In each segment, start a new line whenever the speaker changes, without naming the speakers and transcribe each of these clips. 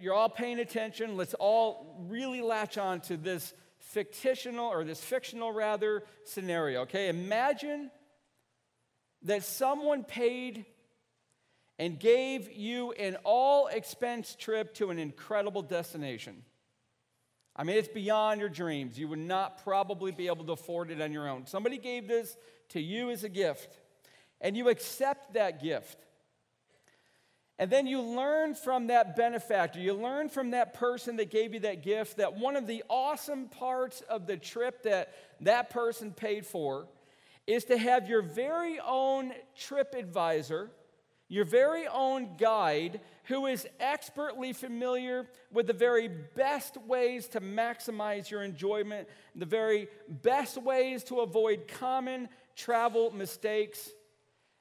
you're, all paying attention. Let's all really latch on to this fictional, or this fictional rather, scenario, okay? Imagine that someone paid and gave you an all expense trip to an incredible destination. I mean, it's beyond your dreams. You would not probably be able to afford it on your own. Somebody gave this to you as a gift, and you accept that gift. And then you learn from that benefactor, you learn from that person that gave you that gift that one of the awesome parts of the trip that that person paid for is to have your very own trip advisor, your very own guide who is expertly familiar with the very best ways to maximize your enjoyment, the very best ways to avoid common travel mistakes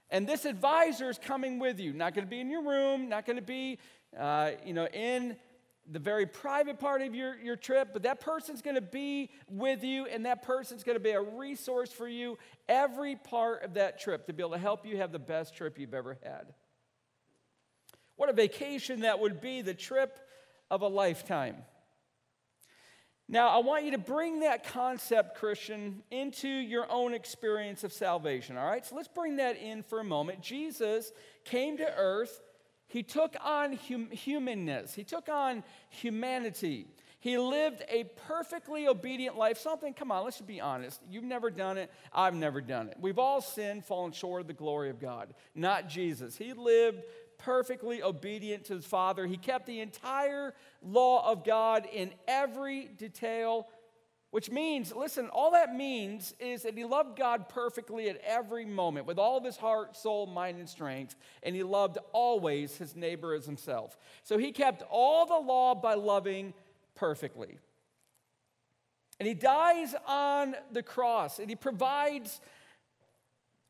and this advisor is coming with you, not going to be in your room, not going to be, uh, you know, in the very private part of your, your trip, but that person's going to be with you, and that person's going to be a resource for you every part of that trip to be able to help you have the best trip you've ever had. What a vacation that would be, the trip of a lifetime. Now, I want you to bring that concept, Christian, into your own experience of salvation, all right? So let's bring that in for a moment. Jesus came to earth, he took on hum- humanness, he took on humanity. He lived a perfectly obedient life. Something, come on, let's be honest. You've never done it. I've never done it. We've all sinned, fallen short of the glory of God. Not Jesus. He lived perfectly obedient to his Father. He kept the entire law of God in every detail, which means, listen, all that means is that he loved God perfectly at every moment with all of his heart, soul, mind, and strength, and he loved always his neighbor as himself. So he kept all the law by loving perfectly. And he dies on the cross, and he provides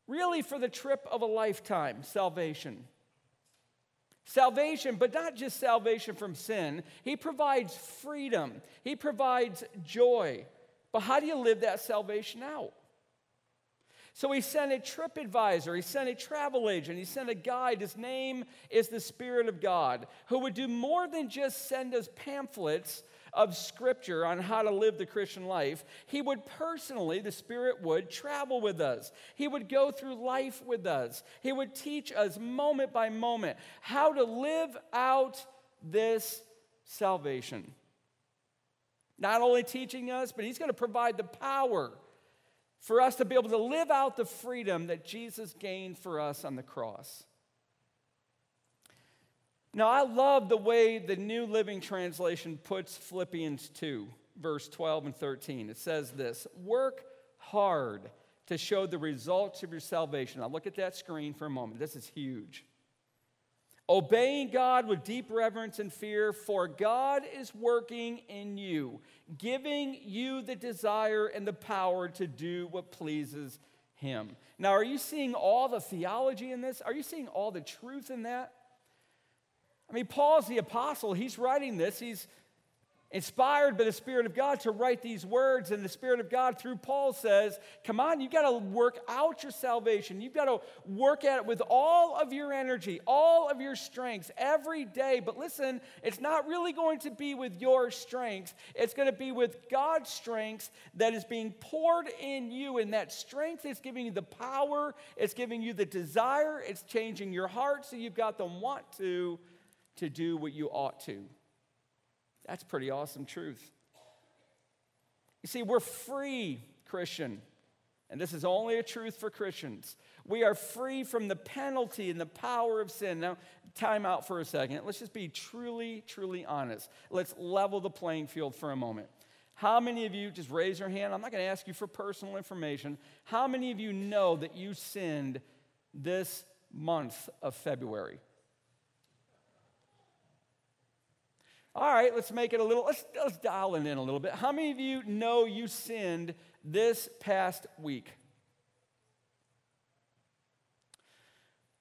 really for the trip of a lifetime salvation. Salvation, but not just salvation from sin. He provides freedom, He provides joy. But how do you live that salvation out? So he sent a trip advisor, he sent a travel agent, he sent a guide. His name is the Spirit of God, who would do more than just send us pamphlets of scripture on how to live the Christian life, he would personally, the Spirit would, travel with us. He would go through life with us. He would teach us moment by moment how to live out this salvation. Not only teaching us, but he's going to provide the power for us to be able to live out the freedom that Jesus gained for us on the cross. Now, I love the way the New Living Translation puts Philippians 2, verse 12 and 13. It says this Work hard to show the results of your salvation. Now, look at that screen for a moment. This is huge. Obeying God with deep reverence and fear, for God is working in you, giving you the desire and the power to do what pleases Him. Now, are you seeing all the theology in this? Are you seeing all the truth in that? I mean, Paul's the apostle. He's writing this. He's inspired by the Spirit of God to write these words. And the Spirit of God, through Paul, says, Come on, you've got to work out your salvation. You've got to work at it with all of your energy, all of your strength every day. But listen, it's not really going to be with your strength, it's going to be with God's strength that is being poured in you. And that strength is giving you the power, it's giving you the desire, it's changing your heart so you've got the want to to do what you ought to. That's pretty awesome truth. You see, we're free, Christian, and this is only a truth for Christians. We are free from the penalty and the power of sin. Now, time out for a second. Let's just be truly, truly honest. Let's level the playing field for a moment. How many of you, just raise your hand, I'm not going to ask you for personal information. How many of you know that you sinned this month of February? All right, let's make it a little, let's, let's dial it in a little bit. How many of you know you sinned this past week?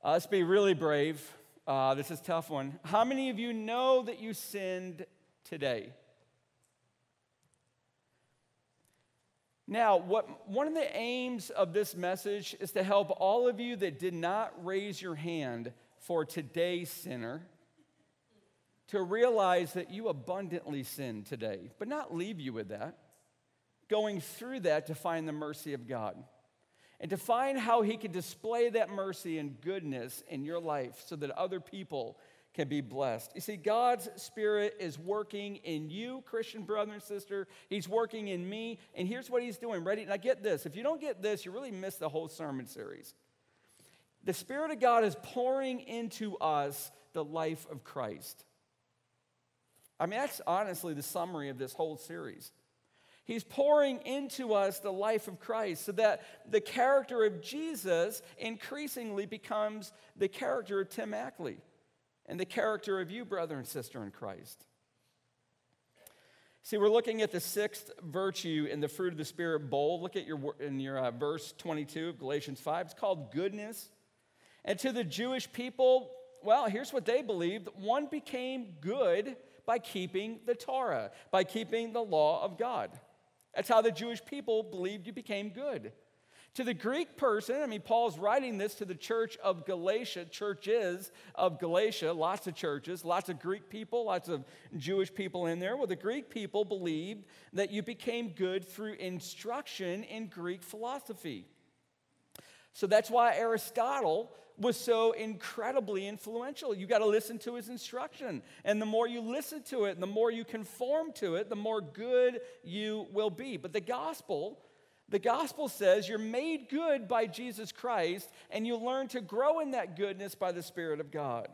Uh, let's be really brave. Uh, this is tough one. How many of you know that you sinned today? Now, what, one of the aims of this message is to help all of you that did not raise your hand for today's sinner to realize that you abundantly sinned today, but not leave you with that. Going through that to find the mercy of God and to find how He can display that mercy and goodness in your life so that other people can be blessed. You see, God's Spirit is working in you, Christian brother and sister. He's working in me. And here's what He's doing. Ready? Now, get this. If you don't get this, you really miss the whole sermon series. The Spirit of God is pouring into us the life of Christ. I mean, that's honestly the summary of this whole series. He's pouring into us the life of Christ so that the character of Jesus increasingly becomes the character of Tim Ackley and the character of you, brother and sister in Christ. See, we're looking at the sixth virtue in the fruit of the Spirit bowl. Look at your in your uh, verse 22 of Galatians 5. It's called goodness. And to the Jewish people, well, here's what they believed one became good by keeping the Torah, by keeping the law of God. That's how the Jewish people believed you became good. To the Greek person, I mean, Paul's writing this to the church of Galatia, churches of Galatia, lots of churches, lots of Greek people, lots of Jewish people in there. Well, the Greek people believed that you became good through instruction in Greek philosophy. So that's why Aristotle was so incredibly influential. You got to listen to his instruction. And the more you listen to it, the more you conform to it, the more good you will be. But the gospel the gospel says you're made good by Jesus Christ, and you learn to grow in that goodness by the Spirit of God.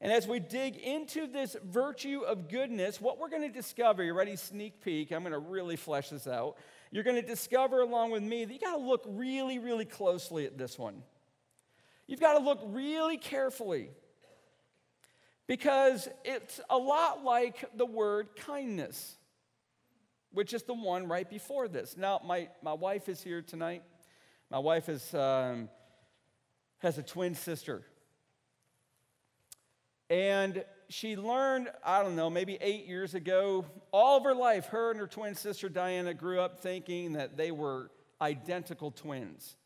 And as we dig into this virtue of goodness, what we're going to discover, you ready? Sneak peek. I'm going to really flesh this out. You're going to discover along with me that you got to look really, really closely at this one. You've got to look really carefully because it's a lot like the word kindness which is the one right before this. Now, my, my wife is here tonight. My wife is, um, has a twin sister. And she learned, I don't know, maybe eight years ago, all of her life, her and her twin sister Diana grew up thinking that they were identical twins.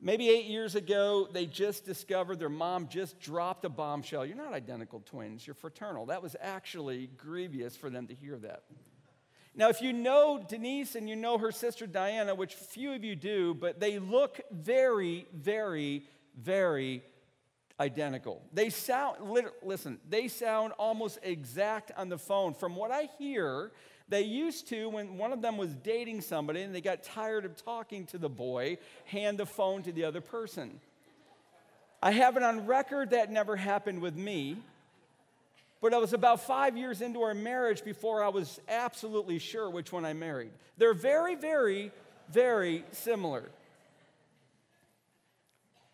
Maybe eight years ago, they just discovered their mom just dropped a bombshell. You're not identical twins, you're fraternal. That was actually grievous for them to hear that. Now, if you know Denise and you know her sister Diana, which few of you do, but they look very, very, very identical. They sound, listen, they sound almost exact on the phone. From what I hear, they used to, when one of them was dating somebody and they got tired of talking to the boy, hand the phone to the other person. I have it on record that never happened with me. But I was about five years into our marriage before I was absolutely sure which one I married. They're very, very, very similar.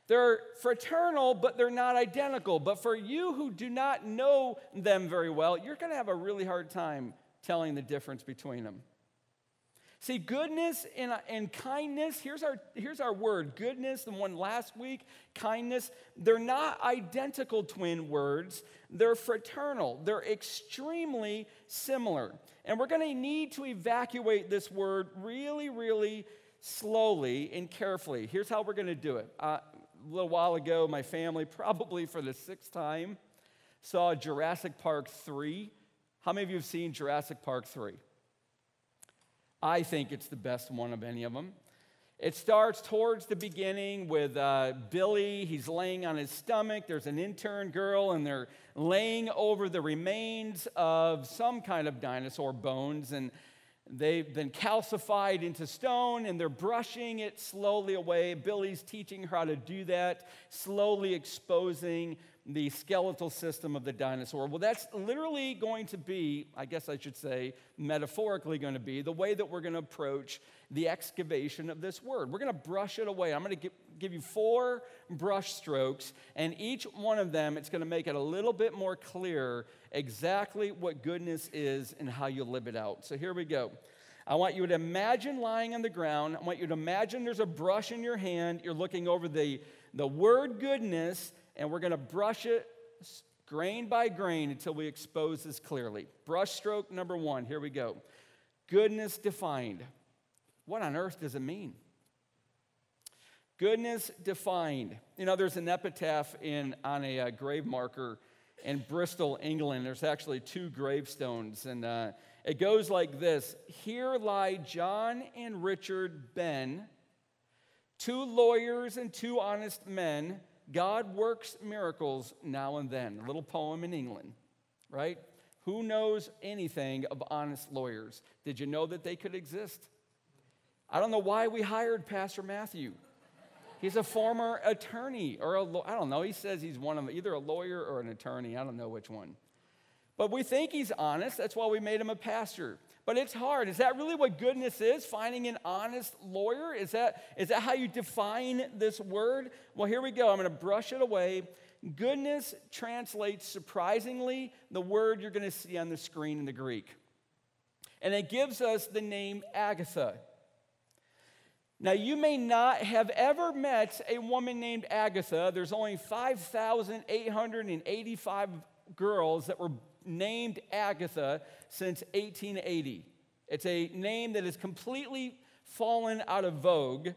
They're fraternal, but they're not identical. But for you who do not know them very well, you're going to have a really hard time telling the difference between them. See, goodness and, and kindness, here's our, here's our word goodness, the one last week, kindness, they're not identical twin words, they're fraternal. They're extremely similar. And we're going to need to evacuate this word really, really slowly and carefully. Here's how we're going to do it. Uh, a little while ago, my family, probably for the sixth time, saw Jurassic Park 3. How many of you have seen Jurassic Park 3? I think it's the best one of any of them. It starts towards the beginning with uh, Billy. He's laying on his stomach. There's an intern girl, and they're laying over the remains of some kind of dinosaur bones. And they've been calcified into stone, and they're brushing it slowly away. Billy's teaching her how to do that, slowly exposing the skeletal system of the dinosaur. Well, that's literally going to be, I guess I should say, metaphorically going to be the way that we're going to approach the excavation of this word. We're going to brush it away. I'm going to give you four brush strokes, and each one of them, it's going to make it a little bit more clear exactly what goodness is and how you live it out. So here we go. I want you to imagine lying on the ground. I want you to imagine there's a brush in your hand. You're looking over the, the word goodness and we're going to brush it grain by grain until we expose this clearly. Brush stroke number one, here we go. Goodness defined. What on earth does it mean? Goodness defined. You know, there's an epitaph in, on a, uh, grave marker in Bristol, England. There's actually two gravestones, and uh, it goes like this Here lie John and Richard Ben, two lawyers and two honest men. God works miracles now and then. A little poem in England, right? Who knows anything of honest lawyers? Did you know that they could exist? I don't know why we hired Pastor Matthew. He's a former attorney, or a, I don't know. He says he's one of either a lawyer or an attorney. I don't know which one. But we think he's honest. That's why we made him a pastor. But it's hard. Is that really what goodness is? Finding an honest lawyer? Is that, is that how you define this word? Well, here we go. I'm going to brush it away. Goodness translates surprisingly the word you're going to see on the screen in the Greek. And it gives us the name Agatha. Now, you may not have ever met a woman named Agatha. There's only 5,885 girls that were named Agatha since 1880. It's a name that has completely fallen out of vogue.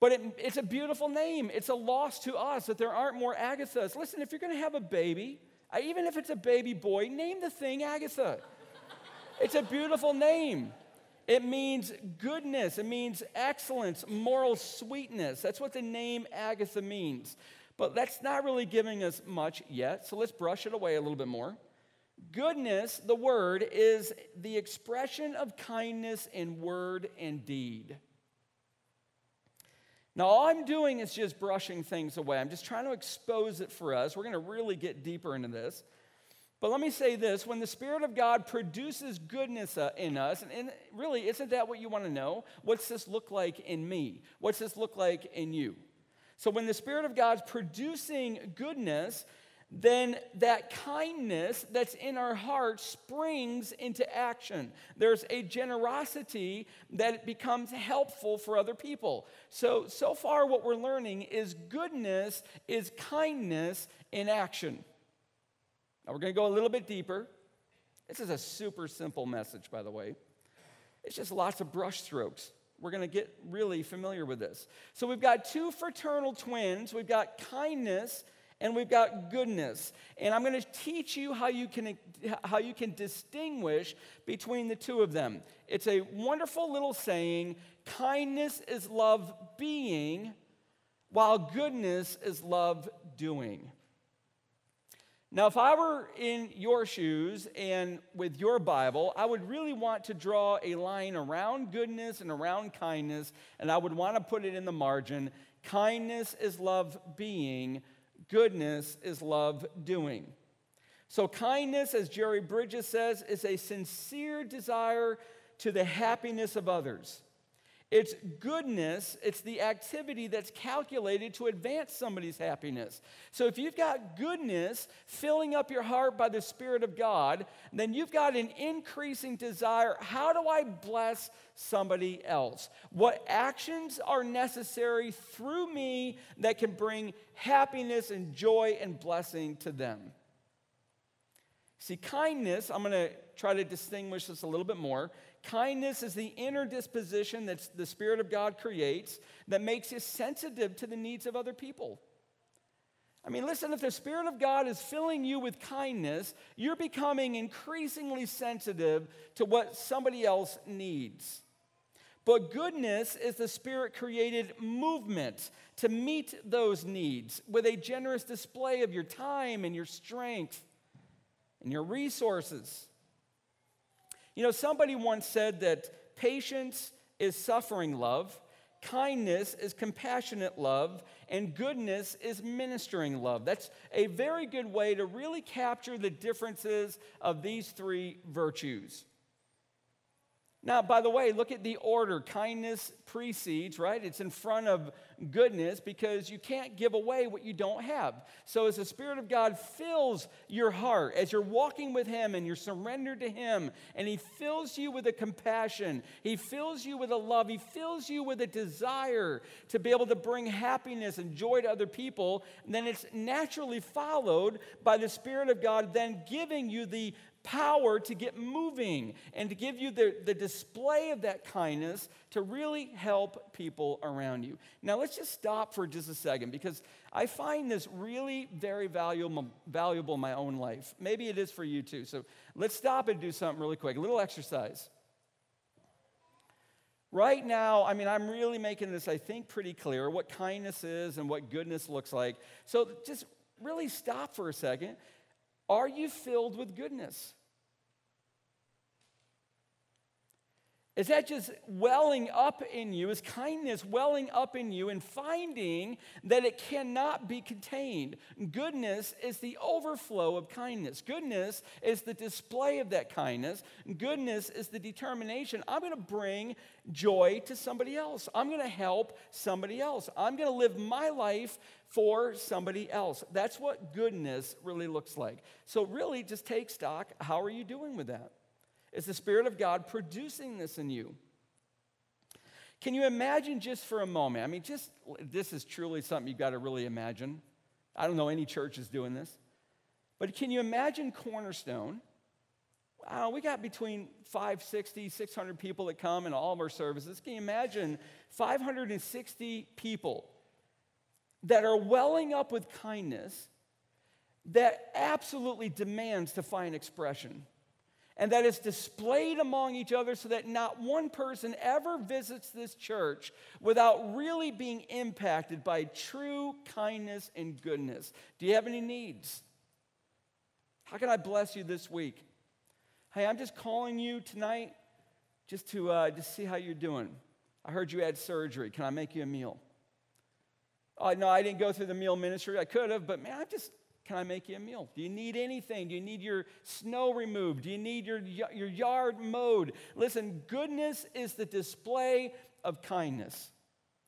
But it, it's a beautiful name. It's a loss to us that there aren't more Agathas. Listen, if you're going to have a baby, uh, even if it's a baby boy, name the thing Agatha. it's a beautiful name. It means goodness, it means excellence, moral sweetness. That's what the name Agatha means. But that's not really giving us much yet, so let's brush it away a little bit more. Goodness, the word, is the expression of kindness in word and deed. Now, all I'm doing is just brushing things away. I'm just trying to expose it for us. We're going to really get deeper into this. But let me say this when the Spirit of God produces goodness uh, in us, and, really, isn't that what you want to know? What's this look like in me? What's this look like in you? So, when the Spirit of God's producing goodness, then that kindness that's in our heart springs into action. There's a generosity that becomes helpful for other people. So, so far, what we're learning is goodness is kindness in action. Now we're going to go a little bit deeper. This is a super simple message, by the way. It's just lots of brushstrokes. We're going to get really familiar with this. So we've got two fraternal twins. We've got kindness and we've got goodness. And I'm going to teach you how you can how you can distinguish between the two of them. It's a wonderful little saying, kindness is love being, while goodness is love doing. Now, if I were in your shoes and with your Bible, I would really want to draw a line around goodness and around kindness, and I would want to put it in the margin. Kindness is love being, goodness is love doing. So, kindness, as Jerry Bridges says, is a sincere desire to the happiness of others. It's goodness, it's the activity that's calculated to advance somebody's happiness. So if you've got goodness filling up your heart by the Spirit of God, then you've got an increasing desire how do I bless somebody else? What actions are necessary through me that can bring happiness and joy and blessing to them? See, kindness, I'm going to try to distinguish this a little bit more. Kindness is the inner disposition that the Spirit of God creates that makes you sensitive to the needs of other people. I mean, listen, if the Spirit of God is filling you with kindness, you're becoming increasingly sensitive to what somebody else needs. But goodness is the Spirit created movement to meet those needs with a generous display of your time and your strength and your resources. You know, somebody once said that patience is suffering love, kindness is compassionate love, and goodness is ministering love. That's a very good way to really capture the differences of these three virtues. Now, by the way, look at the order. Kindness precedes, right? It's in front of goodness because you can't give away what you don't have. So, as the Spirit of God fills your heart, as you're walking with Him and you're surrendered to Him, and He fills you with a compassion, He fills you with a love, He fills you with a desire to be able to bring happiness and joy to other people, then it's naturally followed by the Spirit of God then giving you the power to get moving and to give you the, the display of that kindness to really help people around you. Now, let's just stop for just a second because I find this really very valuable, valuable in my own life. Maybe it is for you too. So let's stop and do something really quick, a little exercise. Right now, I mean, I'm really making this, I think, pretty clear what kindness is and what goodness looks like. So just really stop for a second. Are you filled with goodness? Is that just welling up in you? Is kindness welling up in you and finding that it cannot be contained? Goodness is the overflow of kindness. Goodness is the display of that kindness. Goodness is the determination. I'm going to bring joy to somebody else. I'm going to help somebody else. I'm going to live my life for somebody else. That's what goodness really looks like. So, really, just take stock. How are you doing with that? Is the Spirit of God producing this in you? Can you imagine just for a moment? I mean, just this is truly something you've got to really imagine. I don't know any church is doing this. But can you imagine Cornerstone? Wow, we got between 560, 600 people that come in all of our services. Can you imagine 560 people that are welling up with kindness that absolutely demands to find expression? And that is displayed among each other so that not one person ever visits this church without really being impacted by true kindness and goodness. Do you have any needs? How can I bless you this week? Hey, I'm just calling you tonight just to uh, just see how you're doing. I heard you had surgery. Can I make you a meal? Oh, no, I didn't go through the meal ministry. I could have, but man, I'm just can I make you a meal? Do you need anything? Do you need your snow removed? Do you need your, your yard mowed? Listen, goodness is the display of kindness.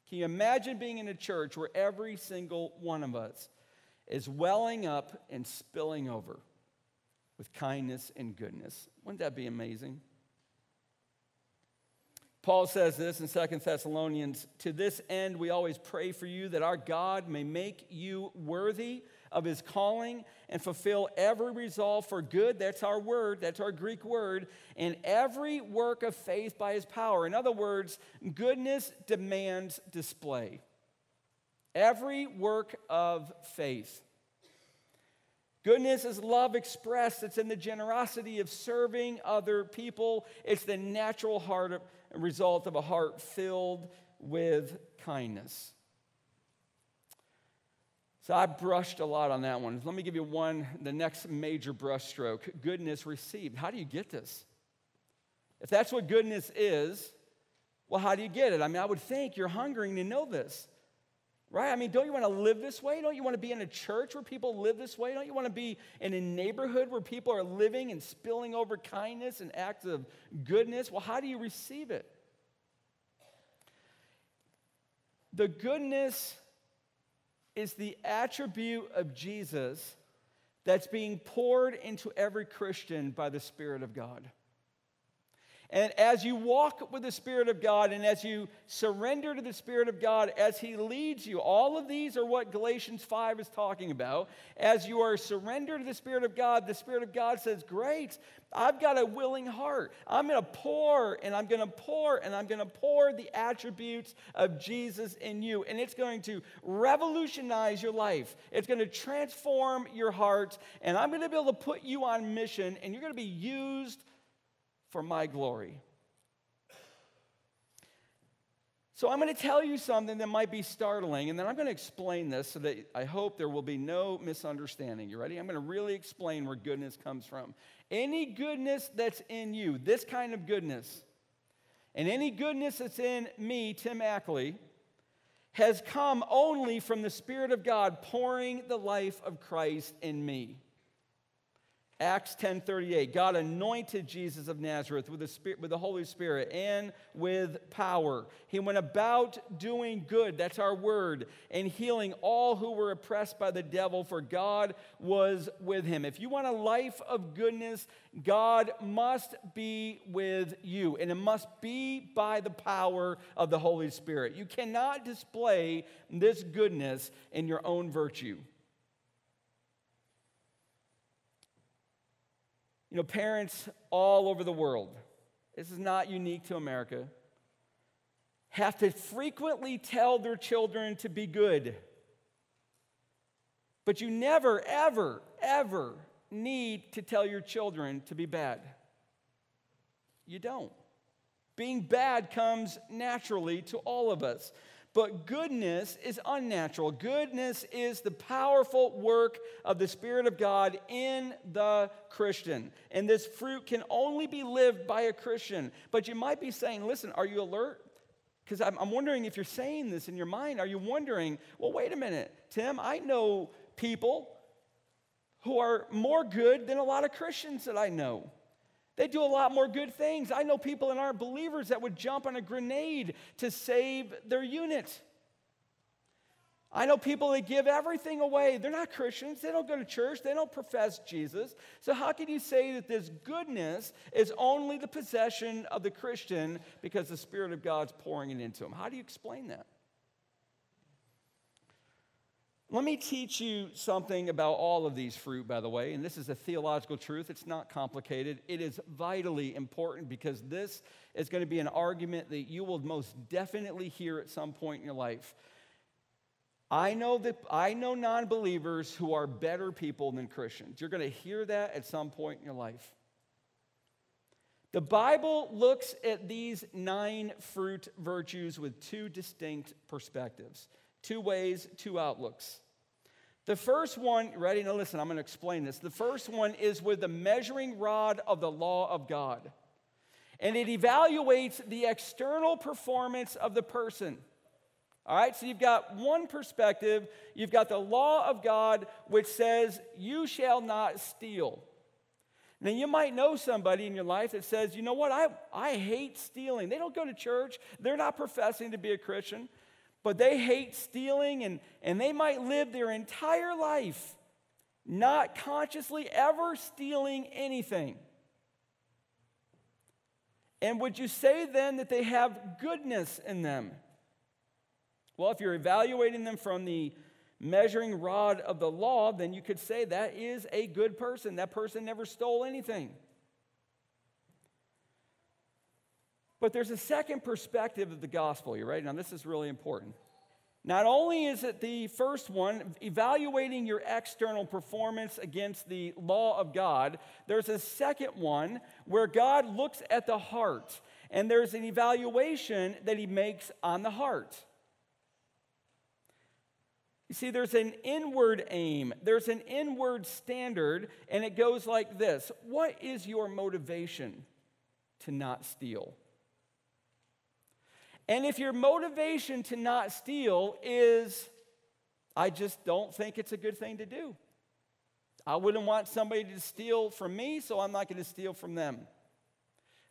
Can you imagine being in a church where every single one of us is welling up and spilling over with kindness and goodness? Wouldn't that be amazing? Paul says this in Second Thessalonians To this end, we always pray for you that our God may make you worthy of his calling and fulfill every resolve for good. That's our word, that's our Greek word, and every work of faith by his power. In other words, goodness demands display. Every work of faith. Goodness is love expressed. It's in the generosity of serving other people. It's the natural heart result of a heart filled with kindness. So I brushed a lot on that one. Let me give you one, the next major brushstroke goodness received. How do you get this? If that's what goodness is, well, how do you get it? I mean, I would think you're hungering to know this, right? I mean, don't you want to live this way? Don't you want to be in a church where people live this way? Don't you want to be in a neighborhood where people are living and spilling over kindness and acts of goodness? Well, how do you receive it? The goodness is the attribute of Jesus that's being poured into every Christian by the Spirit of God. And as you walk with the Spirit of God and as you surrender to the Spirit of God as He leads you, all of these are what Galatians 5 is talking about. As you are surrendered to the Spirit of God, the Spirit of God says, Great, I've got a willing heart. I'm going to pour and I'm going to pour and I'm going to pour the attributes of Jesus in you. And it's going to revolutionize your life, it's going to transform your heart. And I'm going to be able to put you on mission and you're going to be used for my glory. So, I'm going to tell you something that might be startling, and then I'm going to explain this so that I hope there will be no misunderstanding. You ready? I'm going to really explain where goodness comes from. Any goodness that's in you, this kind of goodness, and any goodness that's in me, Tim Ackley, has come only from the Spirit of God pouring the life of Christ in me. Acts 10:38 God anointed Jesus of Nazareth with the spirit with the Holy Spirit and with power. He went about doing good, that's our word, and healing all who were oppressed by the devil for God was with him. If you want a life of goodness, God must be with you and it must be by the power of the Holy Spirit. You cannot display this goodness in your own virtue. You know, parents all over the world, this is not unique to America, have to frequently tell their children to be good. But you never, ever, ever need to tell your children to be bad. You don't. Being bad comes naturally to all of us. But goodness is unnatural. Goodness is the powerful work of the Spirit of God in the Christian. And this fruit can only be lived by a Christian. But you might be saying, listen, are you alert? Because I'm, I'm, wondering if you're saying this in your mind. Are you wondering, well, wait a minute, Tim, I know people who are more good than a lot of Christians that I know. They do a lot more good things. I know people that aren't believers that would jump on a grenade to save their unit. I know people that give everything away. They're not Christians. They don't go to church. They don't profess Jesus. So, how can you say that this goodness is only the possession of the Christian because the Spirit of God's pouring it into them? How do you explain that? Let me teach you something about all of these fruit, by the way, and this is a theological truth. It's not complicated. It is vitally important because this is going to be an argument that you will most definitely hear at some point in your life. I know that I know non-believers who are better people than Christians. You're going to hear that at some point in your life. The Bible looks at these nine fruit virtues with two distinct perspectives, two ways, two outlooks. The first one, ready? Now listen, I'm going to explain this. The first one is with the measuring rod of the law of God. And it evaluates the external performance of the person. All right, so you've got one perspective. You've got the law of God, which says, You shall not steal. Now, you might know somebody in your life that says, You know what? I, I hate stealing. They don't go to church, they're not professing to be a Christian but they hate stealing and, and they might live their entire life not consciously ever stealing anything. And would you say then that they have goodness in them? Well, if you're evaluating them from the measuring rod of the law, then you could say that is a good person. That person never stole anything. But there's a second perspective of the gospel. You ready? Now, this is really important. Not only is it the first one, evaluating your external performance against the law of God, there's a second one where God looks at the heart, and there's an evaluation that he makes on the heart. You see, there's an inward aim, there's an inward standard, and it goes like this What is your motivation to not steal? And if your motivation to not steal is, I just don't think it's a good thing to do. I wouldn't want somebody to steal from me, so I'm not going to steal from them.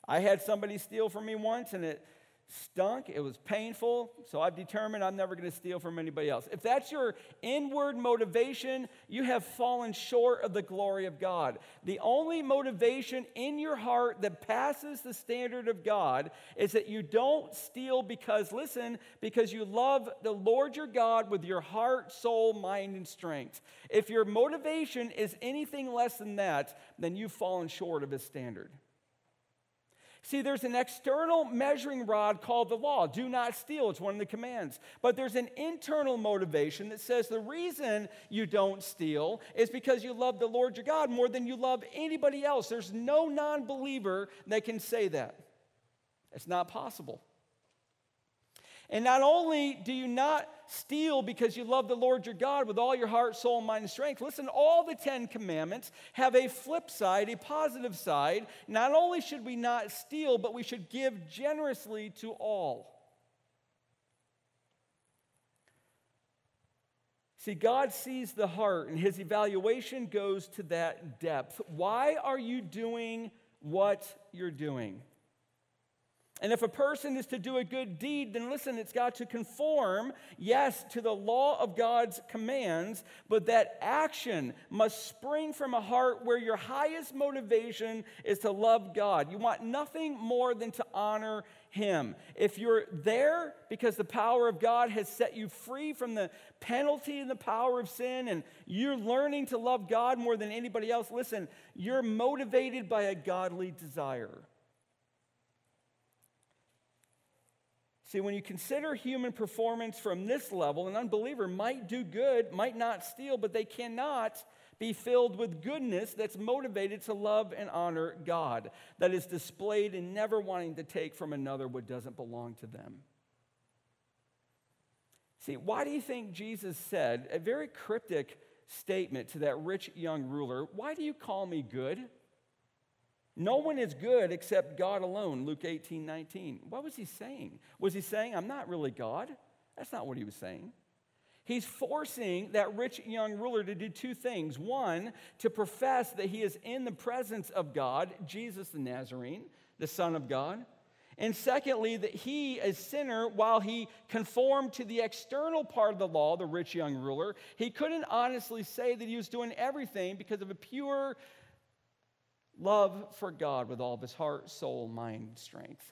I had somebody steal from me once, and it stunk, it was painful, so I've determined I'm never going to steal from anybody else. If that's your inward motivation, you have fallen short of the glory of God. The only motivation in your heart that passes the standard of God is that you don't steal because, listen, because you love the Lord your God with your heart, soul, mind, and strength. If your motivation is anything less than that, then you've fallen short of his standard. See, there's an external measuring rod called the law do not steal, it's one of the commands. But there's an internal motivation that says the reason you don't steal is because you love the Lord your God more than you love anybody else. There's no non believer that can say that. It's not possible. And not only do you not steal because you love the Lord your God with all your heart, soul, mind, and strength, listen, all the Ten Commandments have a flip side, a positive side. Not only should we not steal, but we should give generously to all. See, God sees the heart, and his evaluation goes to that depth. Why are you doing what you're doing? And if a person is to do a good deed, then listen, it's got to conform, yes, to the law of God's commands, but that action must spring from a heart where your highest motivation is to love God. You want nothing more than to honor Him. If you're there because the power of God has set you free from the penalty and the power of sin, and you're learning to love God more than anybody else, listen, you're motivated by a godly desire. See, when you consider human performance from this level, an unbeliever might do good, might not steal, but they cannot be filled with goodness that's motivated to love and honor God, that is displayed in never wanting to take from another what doesn't belong to them. See, why do you think Jesus said a very cryptic statement to that rich young ruler? Why do you call me good? No one is good except God alone, Luke 18 19. What was he saying? Was he saying, I'm not really God? That's not what he was saying. He's forcing that rich young ruler to do two things. One, to profess that he is in the presence of God, Jesus the Nazarene, the Son of God. And secondly, that he, a sinner, while he conformed to the external part of the law, the rich young ruler, he couldn't honestly say that he was doing everything because of a pure love for God with all of his heart, soul, mind, strength.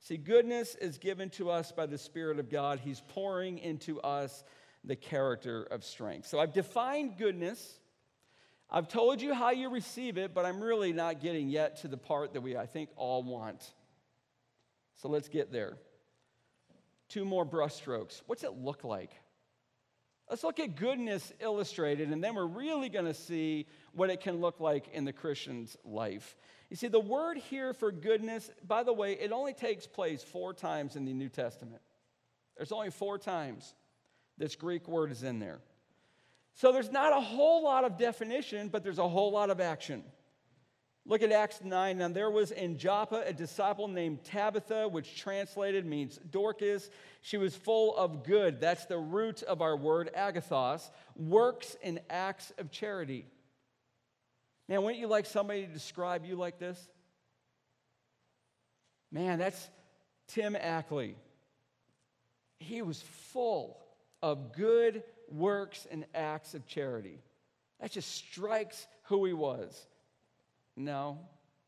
See, goodness is given to us by the Spirit of God. He's pouring into us the character of strength. So I've defined goodness. I've told you how you receive it, but I'm really not getting yet to the part that we, I think, all want. So let's get there. Two more brushstrokes. What's it look like? Let's look at goodness illustrated, and then we're really going to see what it can look like in the Christian's life. You see, the word here for goodness, by the way, it only takes place four times in the New Testament. There's only four times this Greek word is in there. So there's not a whole lot of definition, but there's a whole lot of action. Look at Acts 9. Now, there was in Joppa a disciple named Tabitha, which translated means Dorcas. She was full of good. That's the root of our word, agathos, works and acts of charity. Man, wouldn't you like somebody to describe you like this? Man, that's Tim Ackley. He was full of good works and acts of charity. That just strikes who he was. No,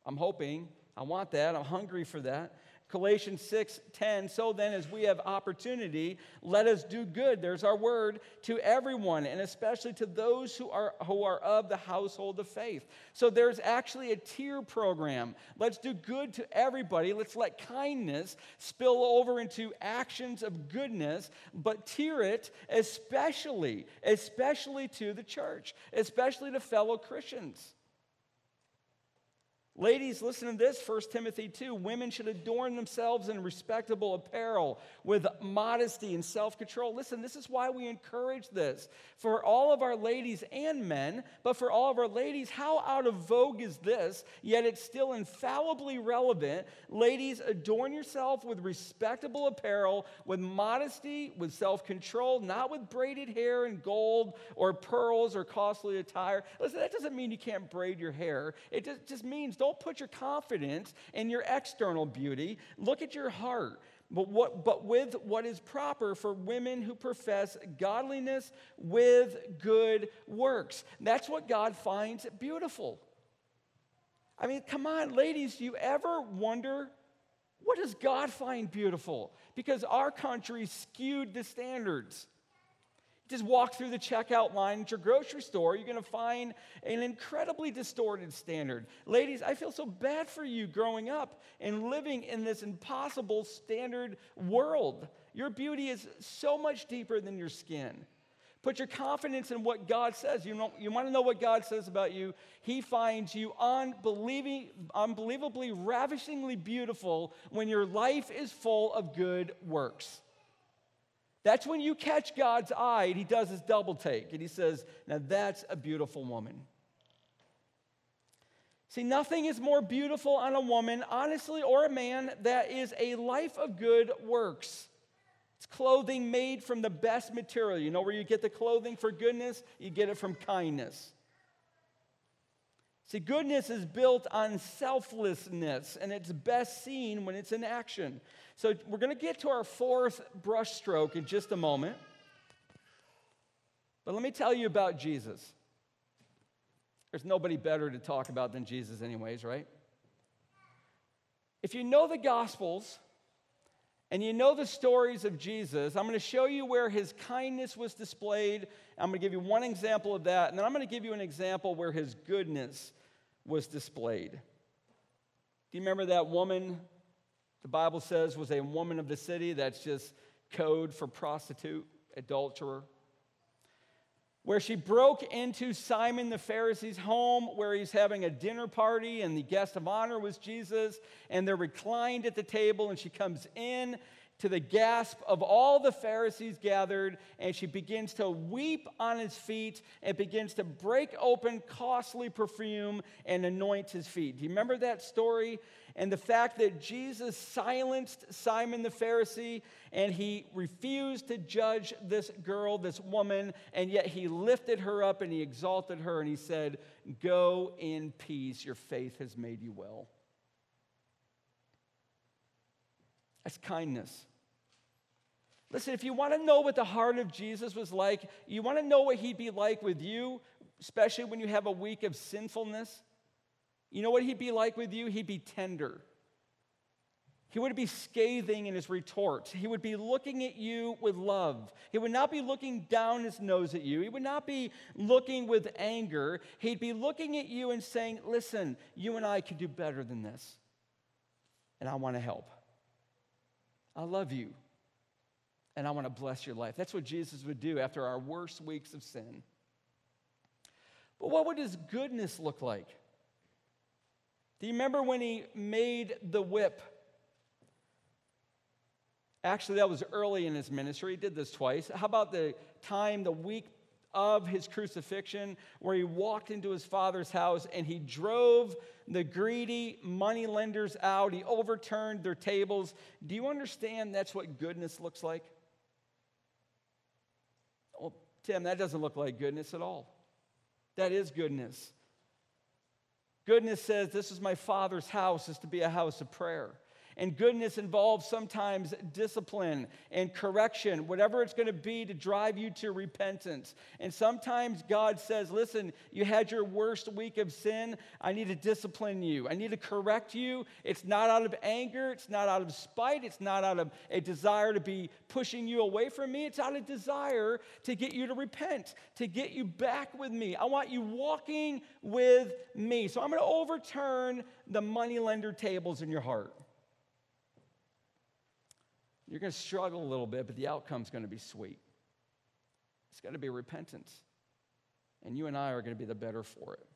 I'm hoping. I want that. I'm hungry for that. Galatians 6 10. So then, as we have opportunity, let us do good. There's our word to everyone, and especially to those who are, who are of the household of faith. So there's actually a tier program. Let's do good to everybody. Let's let kindness spill over into actions of goodness, but tier it especially, especially to the church, especially to fellow Christians. Ladies, listen to this 1 Timothy 2. Women should adorn themselves in respectable apparel with modesty and self control. Listen, this is why we encourage this for all of our ladies and men, but for all of our ladies, how out of vogue is this? Yet it's still infallibly relevant. Ladies, adorn yourself with respectable apparel, with modesty, with self control, not with braided hair and gold or pearls or costly attire. Listen, that doesn't mean you can't braid your hair, it just, means don't don't put your confidence in your external beauty. Look at your heart. But, what, but with what is proper for women who profess godliness with good works. That's what God finds beautiful. I mean, come on, ladies, do you ever wonder what does God find beautiful? Because our country skewed the standards. Just walk through the checkout line at your grocery store, you're going to find an incredibly distorted standard. Ladies, I feel so bad for you growing up and living in this impossible standard world. Your beauty is so much deeper than your skin. Put your confidence in what God says. You, know, you want to know what God says about you? He finds you unbelievably, unbelievably, ravishingly beautiful when your life is full of good works. That's when you catch God's eye and he does his double take and he says, Now that's a beautiful woman. See, nothing is more beautiful on a woman, honestly, or a man that is a life of good works. It's clothing made from the best material. You know where you get the clothing for goodness? You get it from kindness. See, goodness is built on selflessness, and it's best seen when it's in action. So, we're going to get to our fourth brushstroke in just a moment. But let me tell you about Jesus. There's nobody better to talk about than Jesus, anyways, right? If you know the Gospels and you know the stories of Jesus, I'm going to show you where his kindness was displayed. I'm going to give you one example of that, and then I'm going to give you an example where his goodness was displayed. Do you remember that woman the Bible says was a woman of the city. That's just code for prostitute, adulterer. Where she broke into Simon the Pharisee's home, where he's having a dinner party, and the guest of honor was Jesus, and they're reclined at the table, and she comes in to the gasp of all the Pharisees gathered, and she begins to weep on his feet and begins to break open costly perfume and anoint his feet. Do you remember that story? And the fact that Jesus silenced Simon the Pharisee and he refused to judge this girl, this woman, and yet he lifted her up and he exalted her and he said, Go in peace, your faith has made you well. That's kindness. Listen, if you want to know what the heart of Jesus was like, you want to know what he'd be like with you, especially when you have a week of sinfulness, you know what he'd be like with you? He'd be tender. He would be scathing in his retort. He would be looking at you with love. He would not be looking down his nose at you. He would not be looking with anger. He'd be looking at you and saying, Listen, you and I could do better than this. And I want to help. I love you. And I want to bless your life. That's what Jesus would do after our worst weeks of sin. But what would his goodness look like? Do you remember when he made the whip? Actually, that was early in his ministry. He did this twice. How about the time, the week of his crucifixion, where he walked into his father's house and he drove the greedy money lenders out? He overturned their tables. Do you understand that's what goodness looks like? Tim, that doesn't look like goodness at all. That is goodness. Goodness says, This is my Father's house, is to be a house of prayer. And goodness involves sometimes discipline and correction, whatever it's going to be to drive you to repentance. And sometimes God says, Listen, you had your worst week of sin. I need to discipline you. I need to correct you. It's not out of anger. It's not out of spite. It's not out of a desire to be pushing you away from me. It's out of desire to get you to repent, to get you back with me. I want you walking with me. So I'm going to overturn the moneylender tables in your heart. You're going to struggle a little bit, but the outcome's going to be sweet. It's going to be repentance. And you and I are going to be the better for it.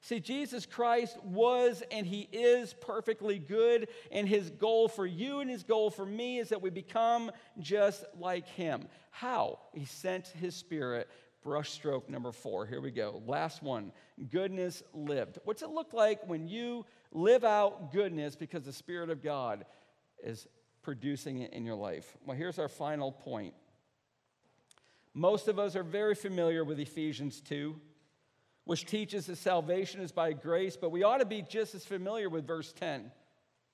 See, Jesus Christ was and he is perfectly good, and his goal for you and his goal for me is that we become just like him. How? He sent his spirit. Brushstroke number four. Here we go. Last one goodness lived. What's it look like when you live out goodness because the Spirit of God is producing it in your life. Well, here's our final point. Most of us are very familiar with Ephesians 2, which teaches that salvation is by grace, but we ought to be just as familiar with verse 10,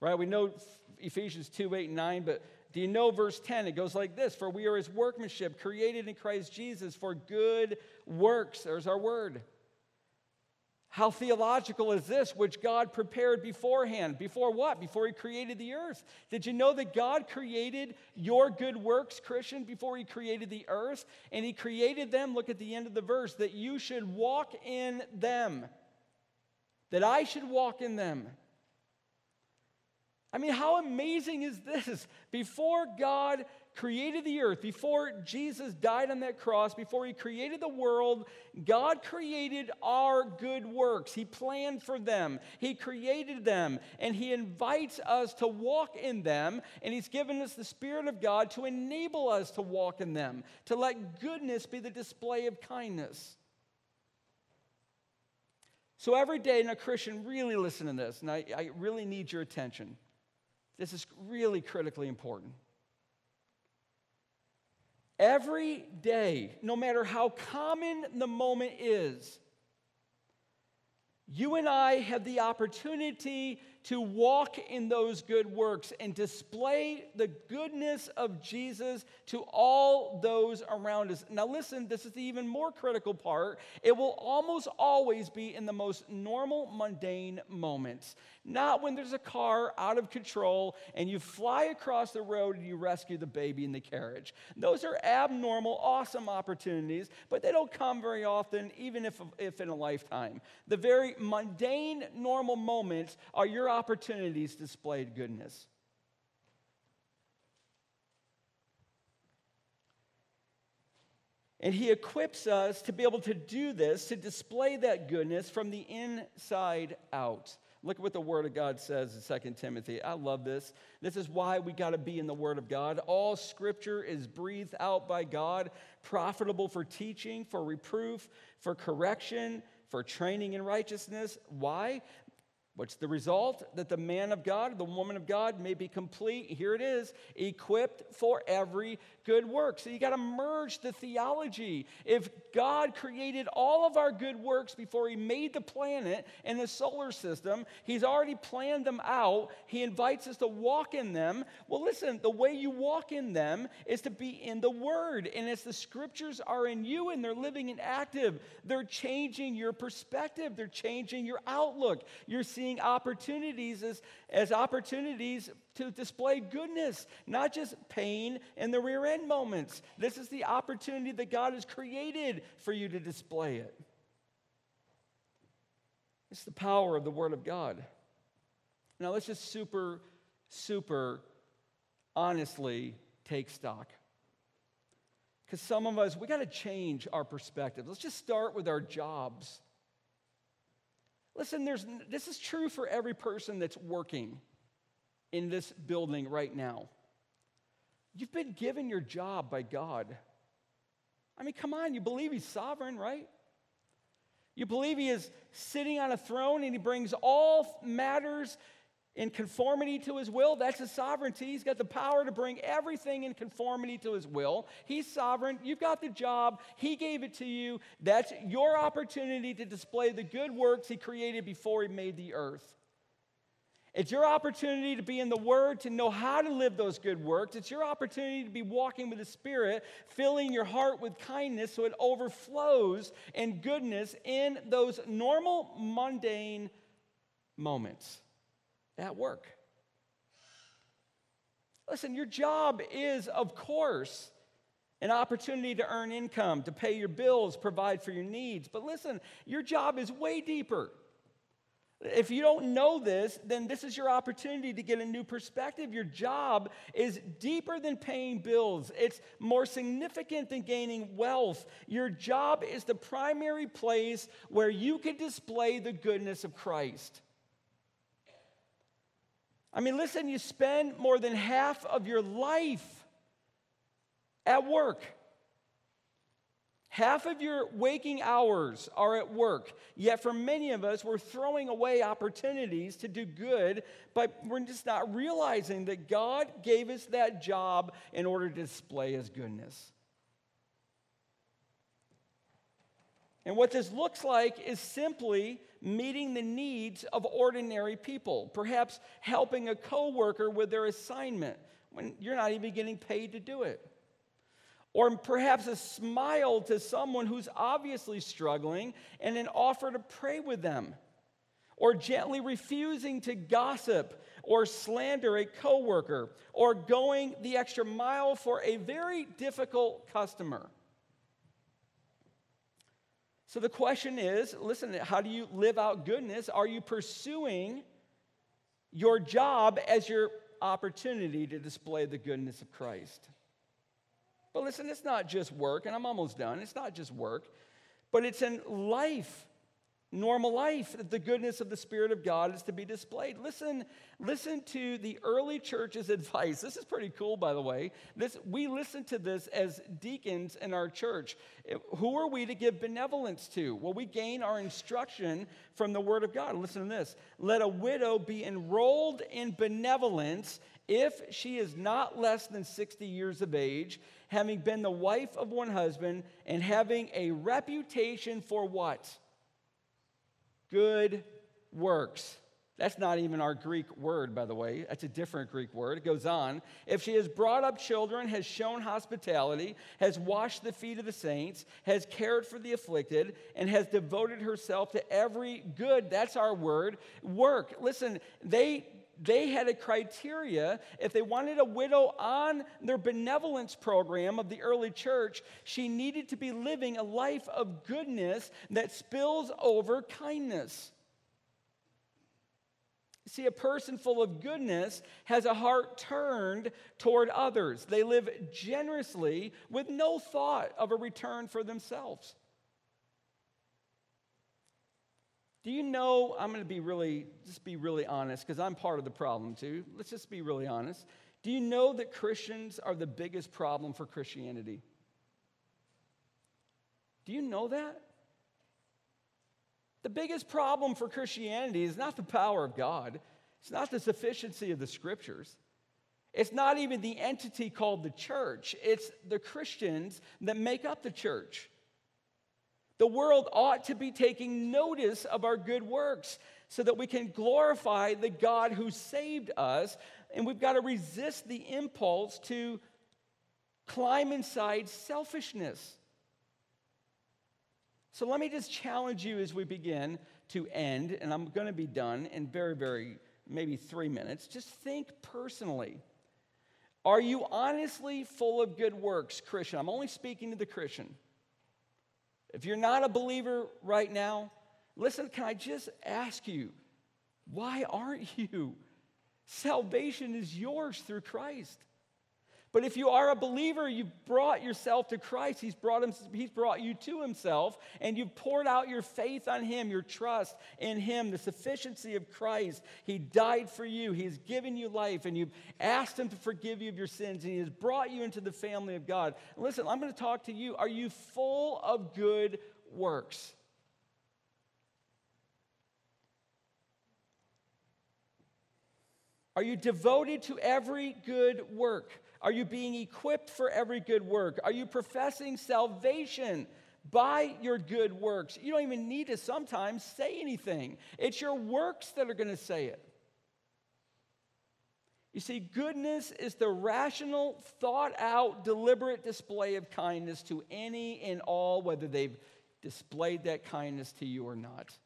right? We know Ephesians 2, 8, and 9, but do you know verse 10? It goes like this For we are his workmanship, created in Christ Jesus for good works. There's our word how theological is this, which God prepared beforehand? Before what? Before He created the earth. Did you know that God created your good works, Christian, before He created the earth? And He created them, look at the end of the verse, that you should walk in them, that I should walk in them. I mean, how amazing is this? Before God created the earth, before Jesus died on that cross, before he created the world, God created our good works. He planned for them, He created them, and He invites us to walk in them. And He's given us the Spirit of God to enable us to walk in them, to let goodness be the display of kindness. So every day, now, Christian, really listen to this, and I, I really need your attention. This is really critically important. Every day, no matter how common the moment is, you and I have the opportunity to walk in those good works and display the goodness of Jesus to all those around us. Now, listen, this is the even more critical part. It will almost always be in the most normal, mundane moments. Not when there's a car out of control and you fly across the road and you rescue the baby in the carriage. Those are abnormal, awesome opportunities, but they don't come very often, even if, if in a lifetime. The very mundane, normal moments are your opportunities displayed goodness. And he equips us to be able to do this, to display that goodness from the inside out. Look at what the Word of God says in 2 Timothy. I love this. This is why we got to be in the Word of God. All Scripture is breathed out by God, profitable for teaching, for reproof, for correction, for training in righteousness. Why? What's the result? That the man of God, the woman of God may be complete. Here it is equipped for every good work. So you got to merge the theology. If God created all of our good works before He made the planet and the solar system, He's already planned them out. He invites us to walk in them. Well, listen, the way you walk in them is to be in the Word. And as the scriptures are in you and they're living and active, they're changing your perspective, they're changing your outlook. You're seeing opportunities as, as opportunities to display goodness, not just pain in the rear end moments. This is the opportunity that God has created for you to display it. It's the power of the Word of God. Now, let's just super, super honestly take stock. Because some of us, we got to change our perspective. Let's just start with our jobs. Listen, there's, this is true for every person that's working in this building right now. You've been given your job by God. I mean, come on, you believe He's sovereign, right? You believe He is sitting on a throne and He brings all matters in conformity to His will. That's His sovereignty. He's got the power to bring everything in conformity to His will. He's sovereign. You've got the job. He gave it to you. That's your opportunity to display the good works He created before He made the earth. It's your opportunity to be in the Word, to know how to live those good works. It's your opportunity to be walking with the Spirit, filling your heart with kindness so it overflows in goodness in those normal, mundane moments at work. Listen, your job is, of course, an opportunity to earn income, to pay your bills, provide for your needs. But listen, your job is way deeper. If you don't know this, then this is your opportunity to get a new perspective. Your job is deeper than paying bills, it's more significant than gaining wealth. Your job is the primary place where you can display the goodness of Christ. I mean, listen, you spend more than half of your life at work. Half of your waking hours are at work. Yet, for many of us, we're throwing away opportunities to do good, but we're just not realizing that God gave us that job in order to display His goodness. And what this looks like is simply meeting the needs of ordinary people, perhaps helping a coworker with their assignment when you're not even getting paid to do it. Or perhaps a smile to someone who's obviously struggling and an offer to pray with them. Or gently refusing to gossip or slander a coworker. Or going the extra mile for a very difficult customer. So the question is listen, how do you live out goodness? Are you pursuing your job as your opportunity to display the goodness of Christ? But listen, it's not just work, and I'm almost done. It's not just work, but it's in life, normal life, that the goodness of the Spirit of God is to be displayed. Listen, listen to the early church's advice. This is pretty cool, by the way. This, we listen to this as deacons in our church. Eh, who are we to give benevolence to? Well, we gain our instruction from the Word of God. Listen to this. Let a widow be enrolled in benevolence if she is not less than 60 years of age having been the wife of one husband, and having a reputation for what? Good works. That's not even our Greek word, by the way. That's a different Greek word. It goes on. If she has brought up children, has shown hospitality, has washed the feet of the saints, has cared for the afflicted, and has devoted herself to every good, that's our word, work. Listen, they they had a criteria. If they wanted a widow on their benevolence program of the early church, she needed to be living a life of goodness that spills over kindness. See, a person full of goodness has a heart turned toward others. They live generously with no thought of a return for themselves. Do you know? I'm going to be really, just be really honest because I'm part of the problem too. Let's just be really honest. Do you know that Christians are the biggest problem for Christianity? Do you know that? The biggest problem for Christianity is not the power of God, it's not the sufficiency of the scriptures. It's not even the entity called the church, it's the Christians that make up the church. The world ought to be taking notice of our good works so that we can glorify the God who saved us. And we've got to resist the impulse to climb inside selfishness. So let me just challenge you as we begin to end, and I'm going to be done in very, very, maybe three minutes. Just think personally. Are you honestly full of good works, Christian? I'm only speaking to the Christian. If you're not a believer right now, listen, can I just ask you, why aren't you? Salvation is yours through Christ. But if you are a believer, you've brought yourself to Christ. He's brought, him, he's brought you to Himself, and you've poured out your faith on Him, your trust in Him, the sufficiency of Christ. He died for you, He has given you life, and you've asked Him to forgive you of your sins, and He has brought you into the family of God. And listen, I'm going to talk to you. Are you full of good works? Are you devoted to every good work? Are you being equipped for every good work? Are you professing salvation by your good works? You don't even need to sometimes say anything, it's your works that are going to say it. You see, goodness is the rational, thought out, deliberate display of kindness to any and all, whether they've displayed that kindness to you or not.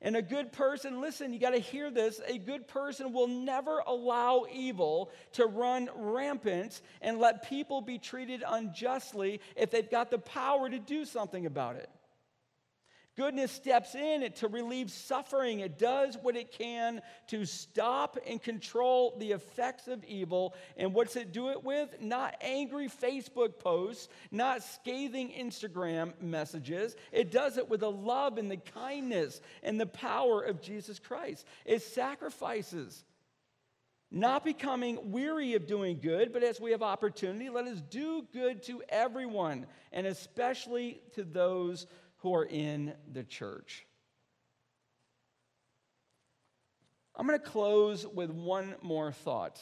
And a good person, listen, you got to hear this. A good person will never allow evil to run rampant and let people be treated unjustly if they've got the power to do something about it. Goodness steps in to relieve suffering. It does what it can to stop and control the effects of evil. And what's it do it with? Not angry Facebook posts, not scathing Instagram messages. It does it with the love and the kindness and the power of Jesus Christ. It sacrifices. Not becoming weary of doing good, but as we have opportunity, let us do good to everyone, and especially to those who are in the church. I'm going to close with one more thought.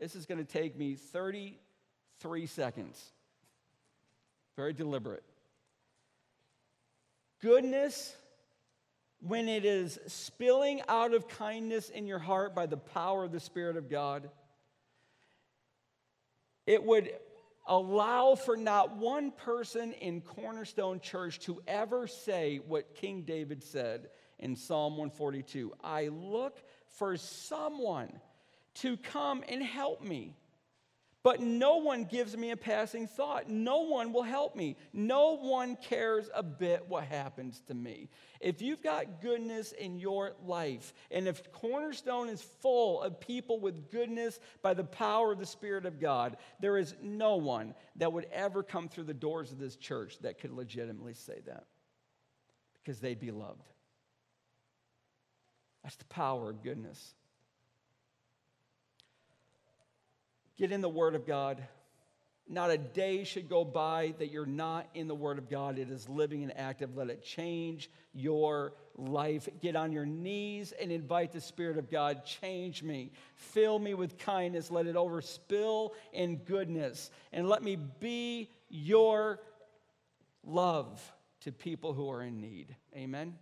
This is going to take me 33 seconds. Very deliberate. Goodness, when it is spilling out of kindness in your heart by the power of the Spirit of God, it would allow for not one person in Cornerstone Church to ever say what King David said in Psalm 142 I look for someone to come and help me. But no one gives me a passing thought. No one will help me. No one cares a bit what happens to me. If you've got goodness in your life, and if Cornerstone is full of people with goodness by the power of the Spirit of God, there is no one that would ever come through the doors of this church that could legitimately say that because they'd be loved. That's the power of goodness. Get in the Word of God. Not a day should go by that you're not in the Word of God. It is living and active. Let it change your life. Get on your knees and invite the Spirit of God. Change me. Fill me with kindness. Let it overspill in goodness. And let me be your love to people who are in need. Amen.